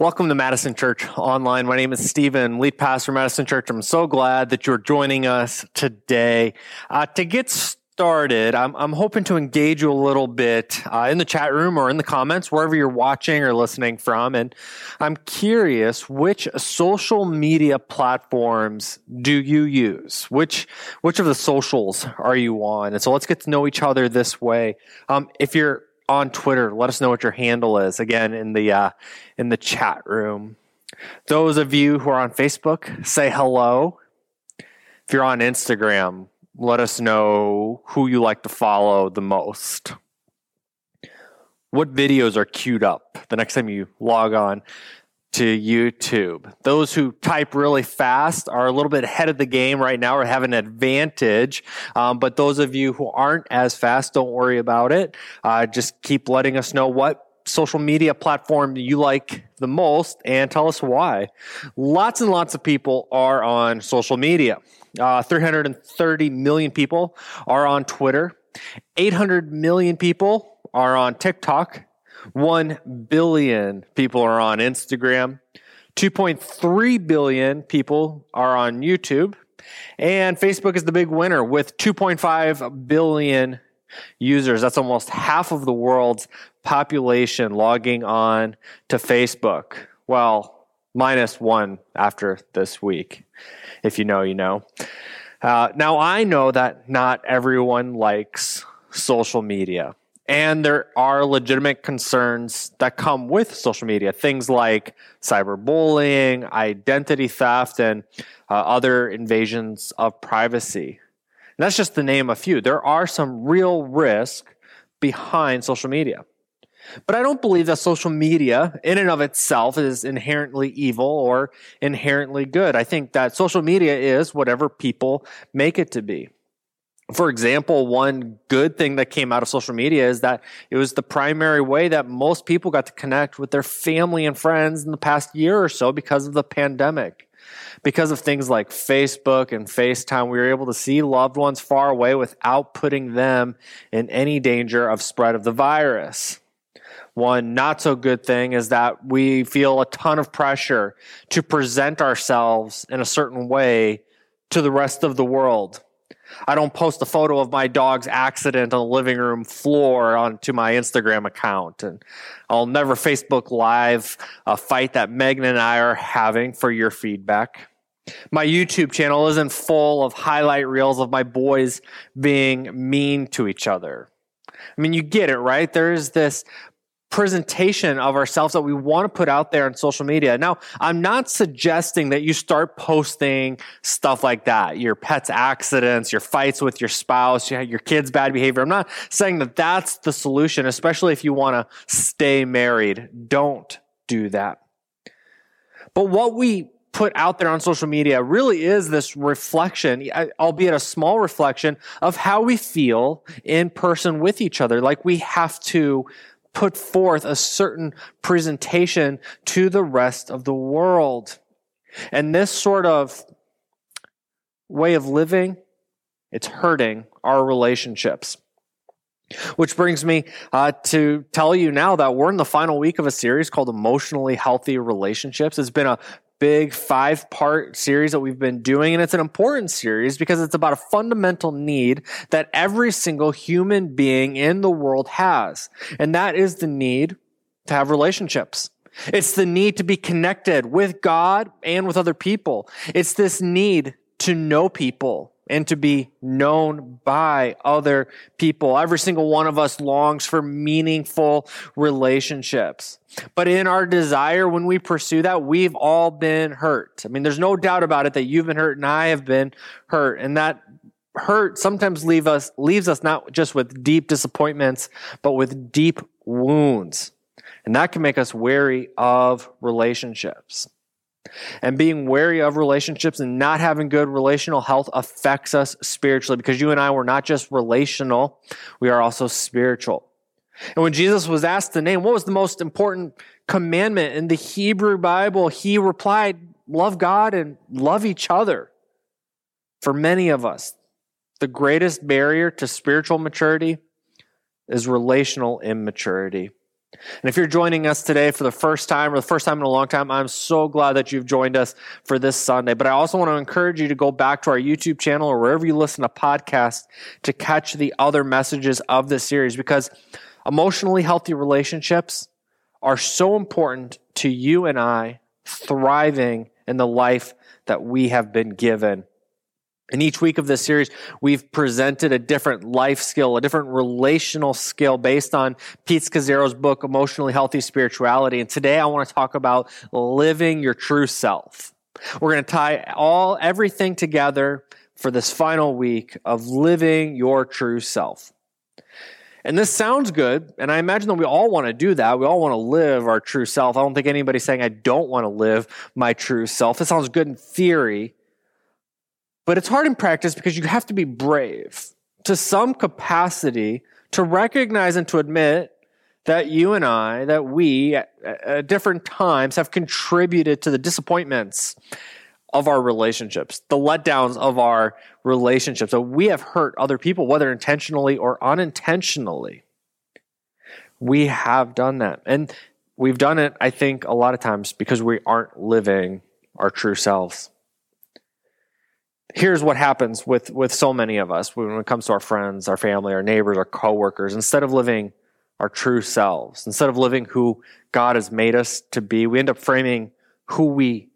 Welcome to Madison Church Online. My name is Stephen, lead pastor Madison Church. I'm so glad that you're joining us today. Uh, to get started, I'm, I'm, hoping to engage you a little bit uh, in the chat room or in the comments, wherever you're watching or listening from. And I'm curious, which social media platforms do you use? Which which of the socials are you on? And so let's get to know each other this way. Um, if you're on Twitter. Let us know what your handle is. Again, in the uh, in the chat room. Those of you who are on Facebook, say hello. If you're on Instagram, let us know who you like to follow the most. What videos are queued up the next time you log on to YouTube. Those who type really fast are a little bit ahead of the game right now or have an advantage. Um, but those of you who aren't as fast, don't worry about it. Uh, just keep letting us know what social media platform you like the most and tell us why. Lots and lots of people are on social media. Uh, 330 million people are on Twitter. 800 million people are on TikTok. 1 billion people are on Instagram. 2.3 billion people are on YouTube. And Facebook is the big winner with 2.5 billion users. That's almost half of the world's population logging on to Facebook. Well, minus one after this week. If you know, you know. Uh, now, I know that not everyone likes social media. And there are legitimate concerns that come with social media, things like cyberbullying, identity theft, and uh, other invasions of privacy. And that's just to name a few. There are some real risk behind social media. But I don't believe that social media in and of itself is inherently evil or inherently good. I think that social media is whatever people make it to be for example, one good thing that came out of social media is that it was the primary way that most people got to connect with their family and friends in the past year or so because of the pandemic. Because of things like Facebook and FaceTime, we were able to see loved ones far away without putting them in any danger of spread of the virus. One not so good thing is that we feel a ton of pressure to present ourselves in a certain way to the rest of the world I don't post a photo of my dog's accident on the living room floor onto my Instagram account. And I'll never Facebook Live a fight that Megan and I are having for your feedback. My YouTube channel isn't full of highlight reels of my boys being mean to each other. I mean, you get it, right? There's this presentation of ourselves that we want to put out there on social media. Now, I'm not suggesting that you start posting stuff like that, your pet's accidents, your fights with your spouse, your kids' bad behavior. I'm not saying that that's the solution, especially if you want to stay married. Don't do that. But what we put out there on social media really is this reflection, albeit a small reflection, of how we feel in person with each other. Like we have to put forth a certain presentation to the rest of the world. And this sort of way of living, it's hurting our relationships. Which brings me uh, to tell you now that we're in the final week of a series called Emotionally Healthy Relationships. It's been a big five part series that we've been doing. And it's an important series because it's about a fundamental need that every single human being in the world has. And that is the need to have relationships. It's the need to be connected with God and with other people. It's this need to know people and to be known by other people. Every single one of us longs for meaningful relationships. But in our desire, when we pursue that, we've all been hurt. I mean, there's no doubt about it that you've been hurt and I have been hurt. And that hurt sometimes leave us, leaves us not just with deep disappointments, but with deep wounds. And that can make us wary of relationships. And being wary of relationships and not having good relational health affects us spiritually because you and I were not just relational, we are also spiritual. And when Jesus was asked the name, what was the most important commandment in the Hebrew Bible? He replied, love God and love each other. For many of us, the greatest barrier to spiritual maturity is relational immaturity. And if you're joining us today for the first time or the first time in a long time, I'm so glad that you've joined us for this Sunday. But I also want to encourage you to go back to our YouTube channel or wherever you listen to podcasts to catch the other messages of this series because emotionally healthy relationships are so important to you and I thriving in the life that we have been given. In each week of this series, we've presented a different life skill, a different relational skill based on Pete Scazzero's book, Emotionally Healthy Spirituality. And today I want to talk about living your true self. We're going to tie all, everything together for this final week of living your true self. And this sounds good, and I imagine that we all want to do that. We all want to live our true self. I don't think anybody's saying I don't want to live my true self. It sounds good in theory, but it's hard in practice because you have to be brave to some capacity to recognize and to admit that you and I, that we at, at different times have contributed to the disappointments of our relationships, the letdowns of our relationships. So we have hurt other people, whether intentionally or unintentionally. We have done that. And we've done it, I think, a lot of times because we aren't living our true selves. Here's what happens with, with so many of us when it comes to our friends, our family, our neighbors, our coworkers. Instead of living our true selves, instead of living who God has made us to be, we end up framing who we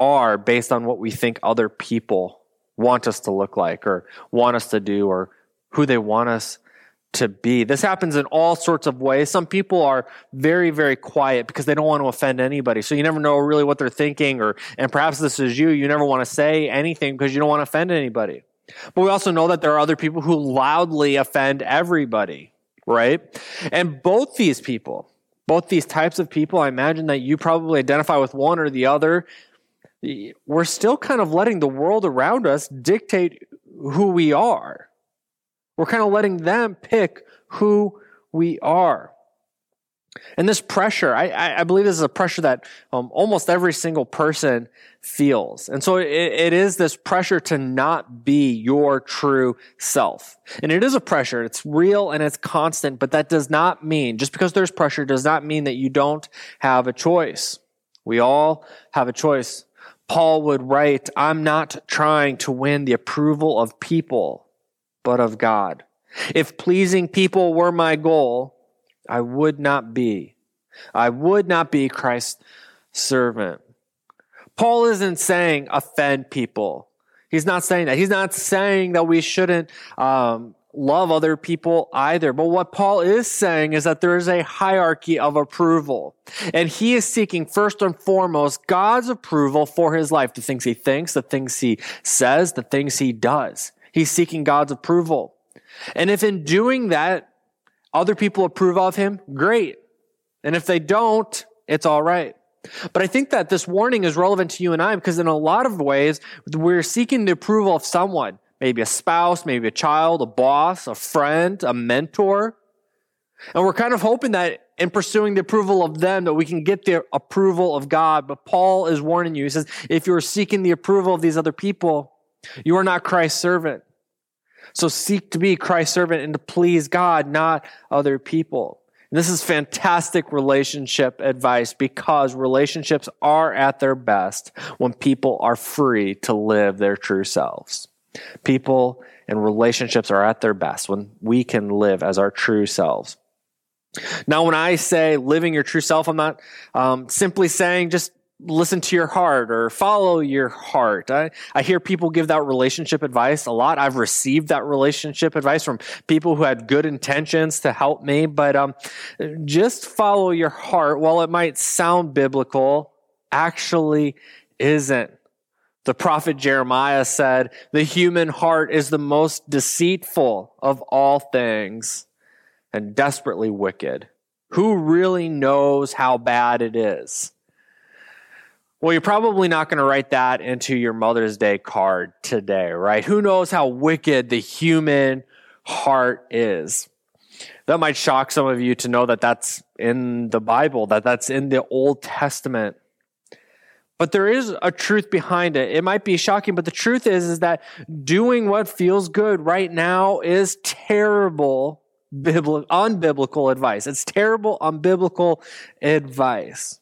are based on what we think other people want us to look like or want us to do or who they want us to be. This happens in all sorts of ways. Some people are very, very quiet because they don't want to offend anybody. So you never know really what they're thinking or, and perhaps this is you. You never want to say anything because you don't want to offend anybody. But we also know that there are other people who loudly offend everybody, right? And both these people, both these types of people, I imagine that you probably identify with one or the other we're still kind of letting the world around us dictate who we are. We're kind of letting them pick who we are. And this pressure, I, I believe this is a pressure that um, almost every single person feels. And so it, it is this pressure to not be your true self. And it is a pressure. It's real and it's constant, but that does not mean, just because there's pressure does not mean that you don't have a choice. We all have a choice. Paul would write, I'm not trying to win the approval of people, but of God. If pleasing people were my goal, I would not be. I would not be Christ's servant. Paul isn't saying offend people. He's not saying that. He's not saying that we shouldn't um, love other people either. But what Paul is saying is that there is a hierarchy of approval. And he is seeking first and foremost God's approval for his life, the things he thinks, the things he says, the things he does. He's seeking God's approval. And if in doing that, other people approve of him, great. And if they don't, it's all right. But I think that this warning is relevant to you and I because in a lot of ways, we're seeking the approval of someone maybe a spouse, maybe a child, a boss, a friend, a mentor. And we're kind of hoping that in pursuing the approval of them that we can get the approval of God. But Paul is warning you. He says, if you're seeking the approval of these other people, you are not Christ's servant. So seek to be Christ's servant and to please God, not other people. And this is fantastic relationship advice because relationships are at their best when people are free to live their true selves. People and relationships are at their best when we can live as our true selves. Now, when I say living your true self, I'm not um, simply saying just listen to your heart or follow your heart. I, I hear people give that relationship advice a lot. I've received that relationship advice from people who had good intentions to help me, but um, just follow your heart. While it might sound biblical, actually isn't. The prophet Jeremiah said, the human heart is the most deceitful of all things and desperately wicked. Who really knows how bad it is? Well, you're probably not going to write that into your Mother's Day card today, right? Who knows how wicked the human heart is? That might shock some of you to know that that's in the Bible, that that's in the Old Testament. But there is a truth behind it. It might be shocking, but the truth is, is that doing what feels good right now is terrible biblical unbiblical advice. It's terrible, unbiblical advice.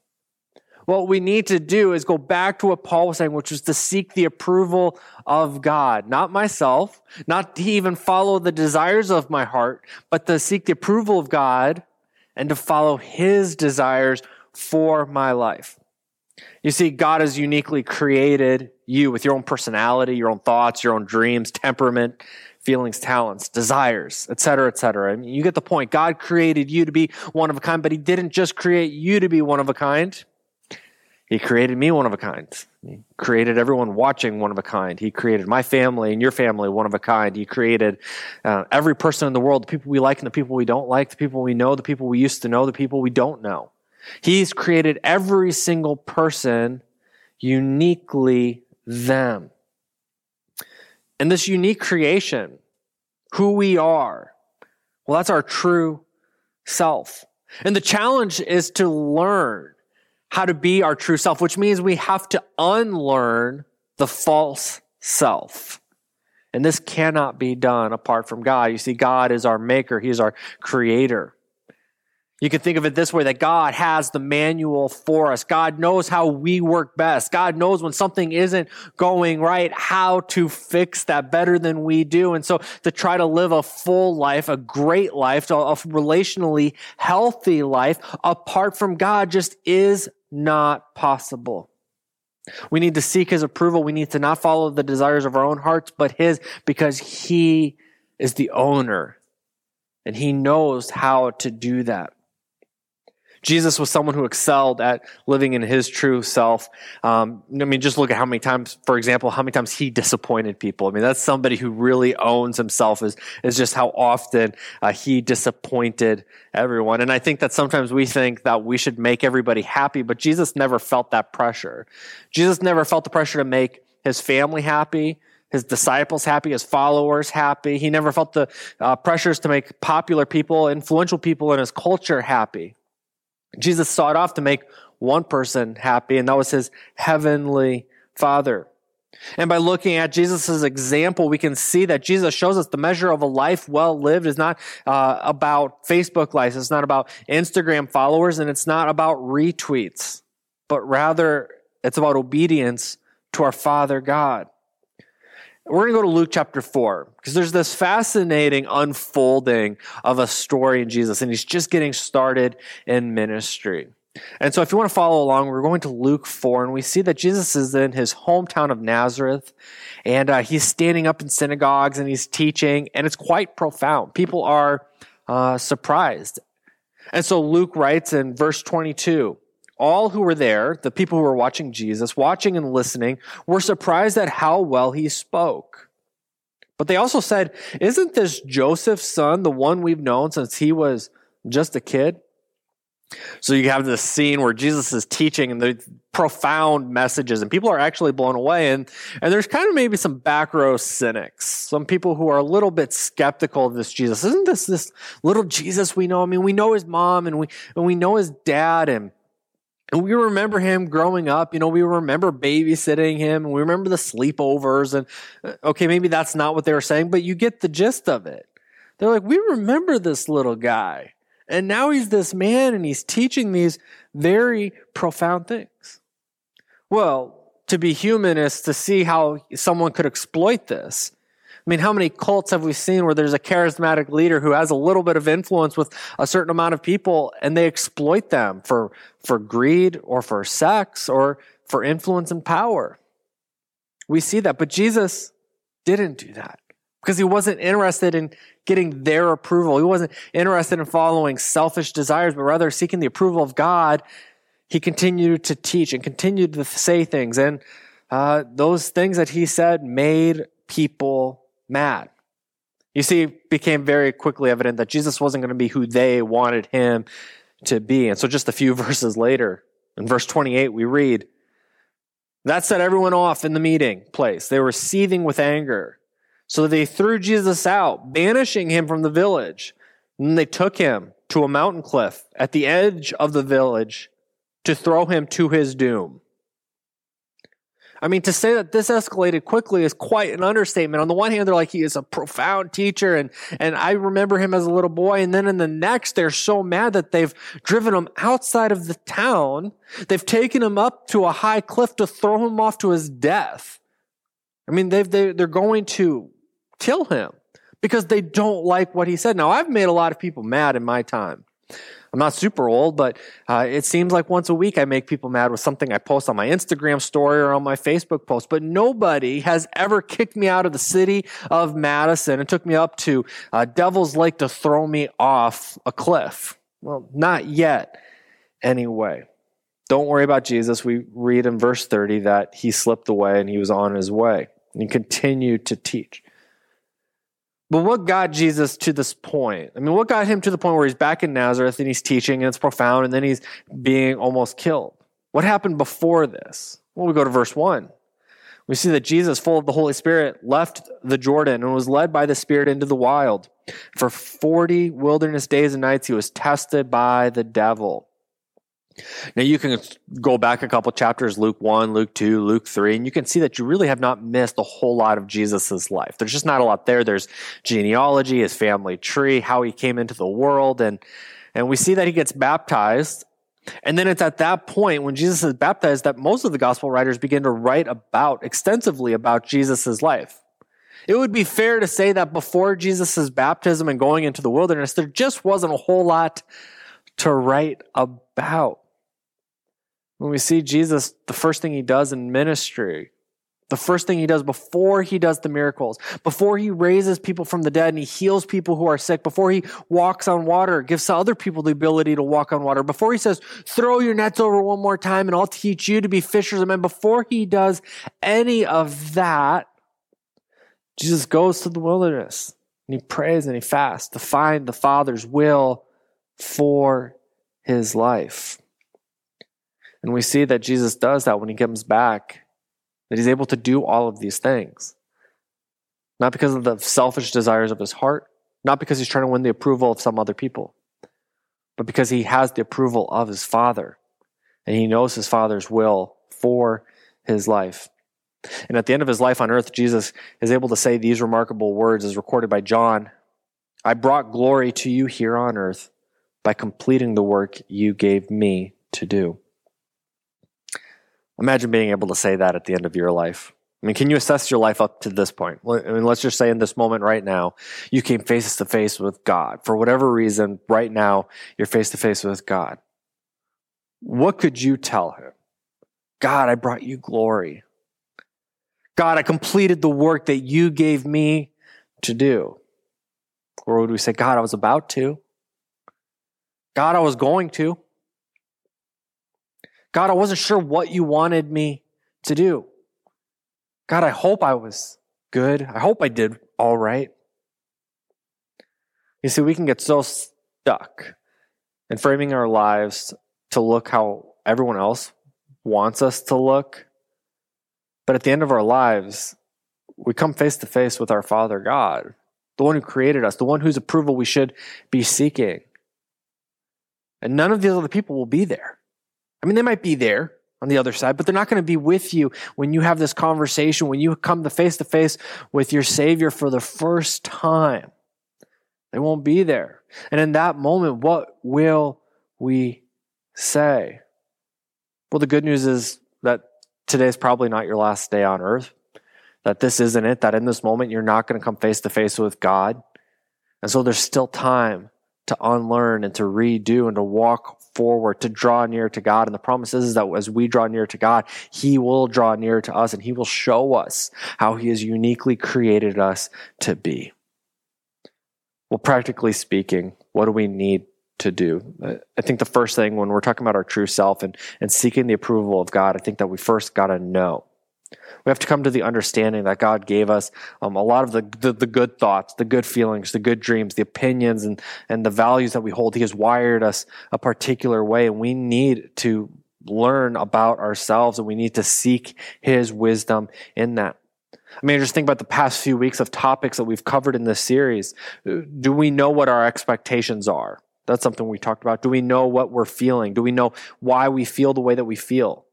What we need to do is go back to what Paul was saying, which was to seek the approval of God, not myself, not to even follow the desires of my heart, but to seek the approval of God and to follow his desires for my life. You see, God has uniquely created you with your own personality, your own thoughts, your own dreams, temperament, feelings, talents, desires, etc., etc. I mean, you get the point. God created you to be one of a kind, but He didn't just create you to be one of a kind. He created me one of a kind. He created everyone watching one of a kind. He created my family and your family one of a kind. He created uh, every person in the world, the people we like and the people we don't like, the people we know, the people we used to know, the people we don't know. He's created every single person uniquely them. And this unique creation, who we are, well, that's our true self. And the challenge is to learn how to be our true self, which means we have to unlearn the false self. And this cannot be done apart from God. You see, God is our maker. He is our creator. You can think of it this way that God has the manual for us. God knows how we work best. God knows when something isn't going right, how to fix that better than we do. And so to try to live a full life, a great life, a relationally healthy life apart from God just is not possible. We need to seek his approval. We need to not follow the desires of our own hearts, but his because he is the owner and he knows how to do that. Jesus was someone who excelled at living in his true self. Um, I mean, just look at how many times, for example, how many times he disappointed people. I mean, that's somebody who really owns himself is, is just how often uh, he disappointed everyone. And I think that sometimes we think that we should make everybody happy, but Jesus never felt that pressure. Jesus never felt the pressure to make his family happy his disciples happy, his followers happy. He never felt the uh, pressures to make popular people, influential people in his culture happy. Jesus sought off to make one person happy, and that was his heavenly Father. And by looking at Jesus' example, we can see that Jesus shows us the measure of a life well lived is not uh, about Facebook likes, it's not about Instagram followers, and it's not about retweets, but rather it's about obedience to our Father God. We're going to go to Luke chapter 4 because there's this fascinating unfolding of a story in Jesus, and he's just getting started in ministry. And so, if you want to follow along, we're going to Luke 4, and we see that Jesus is in his hometown of Nazareth, and uh, he's standing up in synagogues and he's teaching, and it's quite profound. People are uh, surprised. And so, Luke writes in verse 22 all who were there, the people who were watching Jesus, watching and listening, were surprised at how well he spoke. But they also said, Isn't this Joseph's son, the one we've known since he was just a kid? So you have this scene where Jesus is teaching and the profound messages, and people are actually blown away. And, and there's kind of maybe some back row cynics, some people who are a little bit skeptical of this Jesus. Isn't this this little Jesus we know? I mean, we know his mom and we and we know his dad, and and we remember him growing up. You know, we remember babysitting him and we remember the sleepovers. And uh, okay, maybe that's not what they were saying, but you get the gist of it. They're like, we remember this little guy. And now he's this man and he's teaching these very profound things. Well, to be human is to see how someone could exploit this. I mean, how many cults have we seen where there's a charismatic leader who has a little bit of influence with a certain amount of people and they exploit them for, for greed or for sex or for influence and power? We see that. But Jesus didn't do that because he wasn't interested in getting their approval. He wasn't interested in following selfish desires, but rather seeking the approval of God. He continued to teach and continued to say things. And uh, those things that he said made people mad. You see, it became very quickly evident that Jesus wasn't going to be who they wanted him to be. And so just a few verses later, in verse 28, we read, That set everyone off in the meeting place. They were seething with anger. So they threw Jesus out, banishing him from the village. And they took him to a mountain cliff at the edge of the village to throw him to his doom. I mean, to say that this escalated quickly is quite an understatement. On the one hand, they're like, he is a profound teacher, and, and I remember him as a little boy. And then in the next, they're so mad that they've driven him outside of the town. They've taken him up to a high cliff to throw him off to his death. I mean, they've, they, they're going to kill him because they don't like what he said. Now, I've made a lot of people mad in my time. I'm not super old, but uh, it seems like once a week I make people mad with something I post on my Instagram story or on my Facebook post. But nobody has ever kicked me out of the city of Madison and took me up to uh, Devil's Lake to throw me off a cliff. Well, not yet, anyway. Don't worry about Jesus. We read in verse 30 that he slipped away and he was on his way. And continued to teach. But what got Jesus to this point? I mean, what got him to the point where he's back in Nazareth and he's teaching and it's profound and then he's being almost killed? What happened before this? Well, we go to verse 1. We see that Jesus, full of the Holy Spirit, left the Jordan and was led by the Spirit into the wild. For 40 wilderness days and nights, he was tested by the devil. Now you can go back a couple chapters, Luke 1, Luke 2, Luke 3, and you can see that you really have not missed a whole lot of Jesus' life. There's just not a lot there. There's genealogy, his family tree, how he came into the world, and, and we see that he gets baptized. And then it's at that point when Jesus is baptized that most of the gospel writers begin to write about extensively about Jesus' life. It would be fair to say that before Jesus' baptism and going into the wilderness, there just wasn't a whole lot to write about. When we see Jesus, the first thing he does in ministry, the first thing he does before he does the miracles, before he raises people from the dead and he heals people who are sick, before he walks on water, gives other people the ability to walk on water, before he says, throw your nets over one more time and I'll teach you to be fishers of men, before he does any of that, Jesus goes to the wilderness and he prays and he fasts to find the Father's will for his life. And we see that Jesus does that when he comes back, that he's able to do all of these things. Not because of the selfish desires of his heart, not because he's trying to win the approval of some other people, but because he has the approval of his Father and he knows his Father's will for his life. And at the end of his life on earth, Jesus is able to say these remarkable words as recorded by John I brought glory to you here on earth by completing the work you gave me to do. Imagine being able to say that at the end of your life. I mean, can you assess your life up to this point? I mean, let's just say in this moment right now, you came face to face with God. For whatever reason, right now, you're face to face with God. What could you tell him? God, I brought you glory. God, I completed the work that you gave me to do. Or would we say, God, I was about to? God, I was going to. God, I wasn't sure what you wanted me to do. God, I hope I was good. I hope I did all right. You see, we can get so stuck in framing our lives to look how everyone else wants us to look. But at the end of our lives, we come face to face with our Father God, the one who created us, the one whose approval we should be seeking. And none of these other people will be there. I mean, they might be there on the other side, but they're not going to be with you when you have this conversation, when you come to face to face with your Savior for the first time. They won't be there. And in that moment, what will we say? Well, the good news is that today is probably not your last day on earth, that this isn't it, that in this moment, you're not going to come face to face with God. And so there's still time to unlearn and to redo and to walk forward to draw near to God. And the promise is, that as we draw near to God, He will draw near to us and He will show us how He has uniquely created us to be. Well, practically speaking, what do we need to do? I think the first thing when we're talking about our true self and, and seeking the approval of God, I think that we first got to know we have to come to the understanding that God gave us um, a lot of the, the, the good thoughts, the good feelings, the good dreams, the opinions, and and the values that we hold. He has wired us a particular way, and we need to learn about ourselves, and we need to seek His wisdom in that. I mean, just think about the past few weeks of topics that we've covered in this series. Do we know what our expectations are? That's something we talked about. Do we know what we're feeling? Do we know why we feel the way that we feel?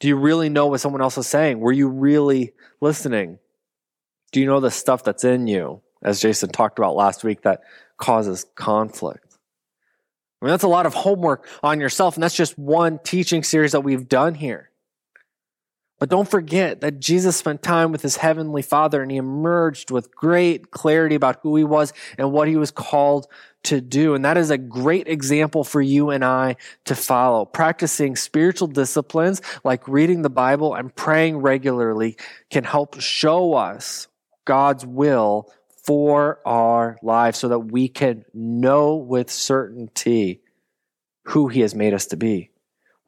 Do you really know what someone else is saying? Were you really listening? Do you know the stuff that's in you, as Jason talked about last week, that causes conflict? I mean, that's a lot of homework on yourself, and that's just one teaching series that we've done here. But don't forget that Jesus spent time with his heavenly Father and he emerged with great clarity about who he was and what he was called to do. And that is a great example for you and I to follow. Practicing spiritual disciplines like reading the Bible and praying regularly can help show us God's will for our lives so that we can know with certainty who he has made us to be.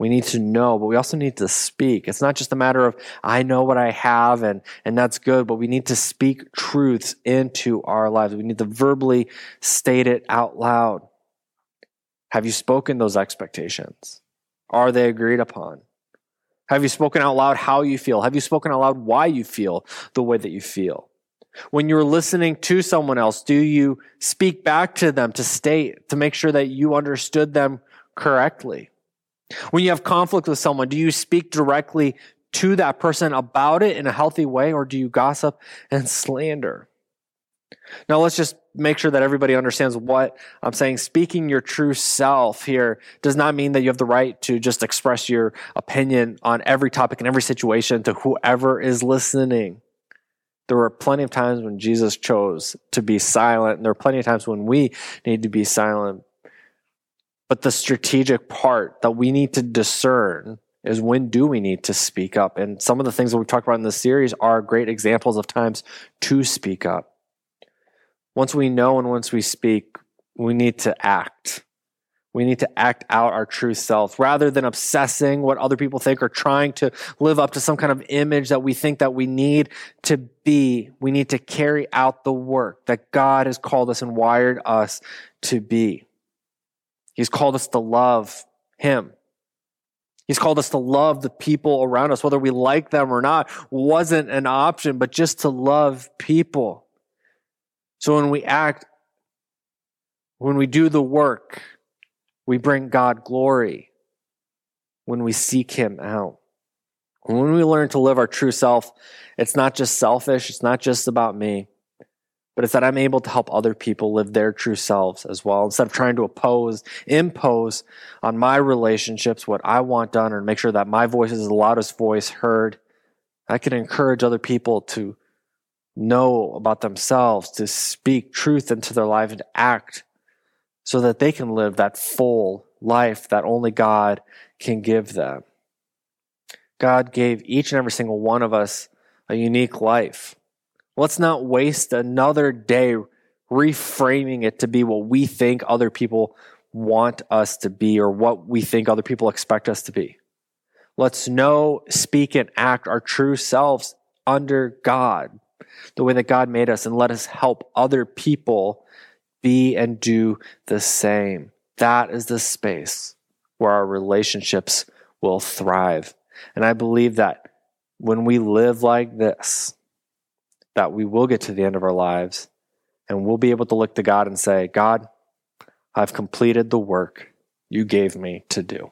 We need to know, but we also need to speak. It's not just a matter of, I know what I have and, and that's good, but we need to speak truths into our lives. We need to verbally state it out loud. Have you spoken those expectations? Are they agreed upon? Have you spoken out loud how you feel? Have you spoken out loud why you feel the way that you feel? When you're listening to someone else, do you speak back to them to state, to make sure that you understood them correctly? When you have conflict with someone, do you speak directly to that person about it in a healthy way, or do you gossip and slander? Now, let's just make sure that everybody understands what I'm saying. Speaking your true self here does not mean that you have the right to just express your opinion on every topic and every situation to whoever is listening. There were plenty of times when Jesus chose to be silent, and there are plenty of times when we need to be silent but the strategic part that we need to discern is when do we need to speak up? And some of the things that we've talked about in this series are great examples of times to speak up. Once we know and once we speak, we need to act. We need to act out our true self rather than obsessing what other people think or trying to live up to some kind of image that we think that we need to be. We need to carry out the work that God has called us and wired us to be. He's called us to love Him. He's called us to love the people around us, whether we like them or not, wasn't an option, but just to love people. So when we act, when we do the work, we bring God glory when we seek Him out. when we learn to live our true self, it's not just selfish, it's not just about me but it's that I'm able to help other people live their true selves as well. Instead of trying to oppose, impose on my relationships what I want done or make sure that my voice is the loudest voice heard, I can encourage other people to know about themselves, to speak truth into their life and act so that they can live that full life that only God can give them. God gave each and every single one of us a unique life. Let's not waste another day reframing it to be what we think other people want us to be or what we think other people expect us to be. Let's know, speak, and act our true selves under God, the way that God made us, and let us help other people be and do the same. That is the space where our relationships will thrive. And I believe that when we live like this, that we will get to the end of our lives and we'll be able to look to God and say, God, I've completed the work you gave me to do.